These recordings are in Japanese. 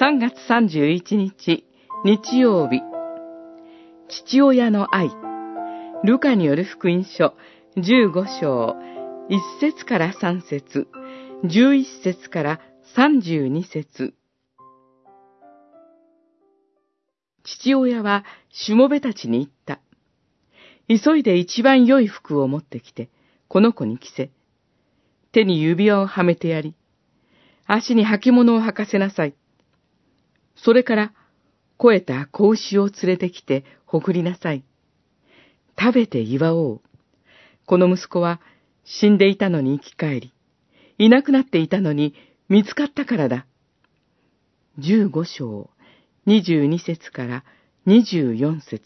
3月31日日曜日。父親の愛。ルカによる福音書15章。1節から3節。11節から32節。父親はしもべたちに言った。急いで一番良い服を持ってきて、この子に着せ、手に指輪をはめてやり、足に履物を履かせなさい。それから、肥えた子牛を連れてきて、ほぐりなさい。食べて祝おう。この息子は、死んでいたのに生き返り、いなくなっていたのに見つかったからだ。十五章、二十二節から二十四節。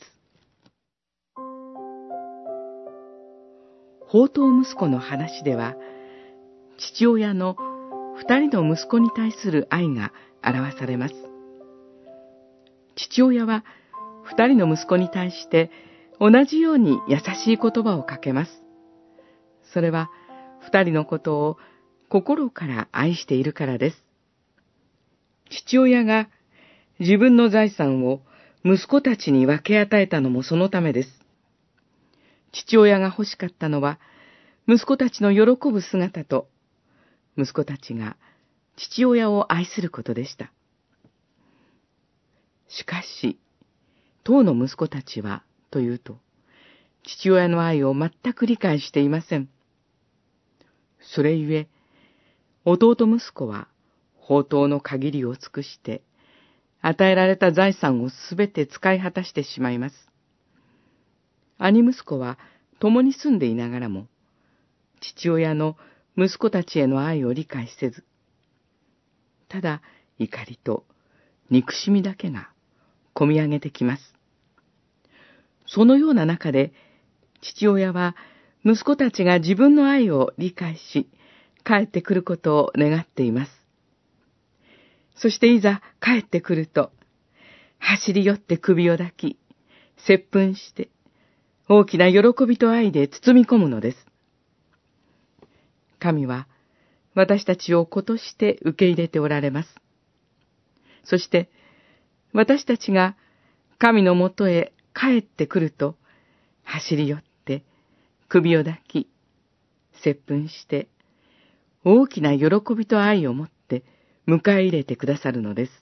宝刀息子の話では、父親の二人の息子に対する愛が表されます。父親は二人の息子に対して同じように優しい言葉をかけます。それは二人のことを心から愛しているからです。父親が自分の財産を息子たちに分け与えたのもそのためです。父親が欲しかったのは、息子たちの喜ぶ姿と、息子たちが父親を愛することでした。しかし、当の息子たちは、というと、父親の愛を全く理解していません。それゆえ、弟息子は、宝刀の限りを尽くして、与えられた財産をすべて使い果たしてしまいます。兄息子は共に住んでいながらも、父親の息子たちへの愛を理解せず、ただ怒りと憎しみだけが込み上げてきます。そのような中で、父親は息子たちが自分の愛を理解し、帰ってくることを願っています。そしていざ帰ってくると、走り寄って首を抱き、接吻して、大きな喜びと愛で包み込むのです。神は私たちを子として受け入れておられます。そして、私たちが神のもとへ帰ってくると、走り寄って、首を抱き、接吻して、大きな喜びと愛を持って迎え入れてくださるのです。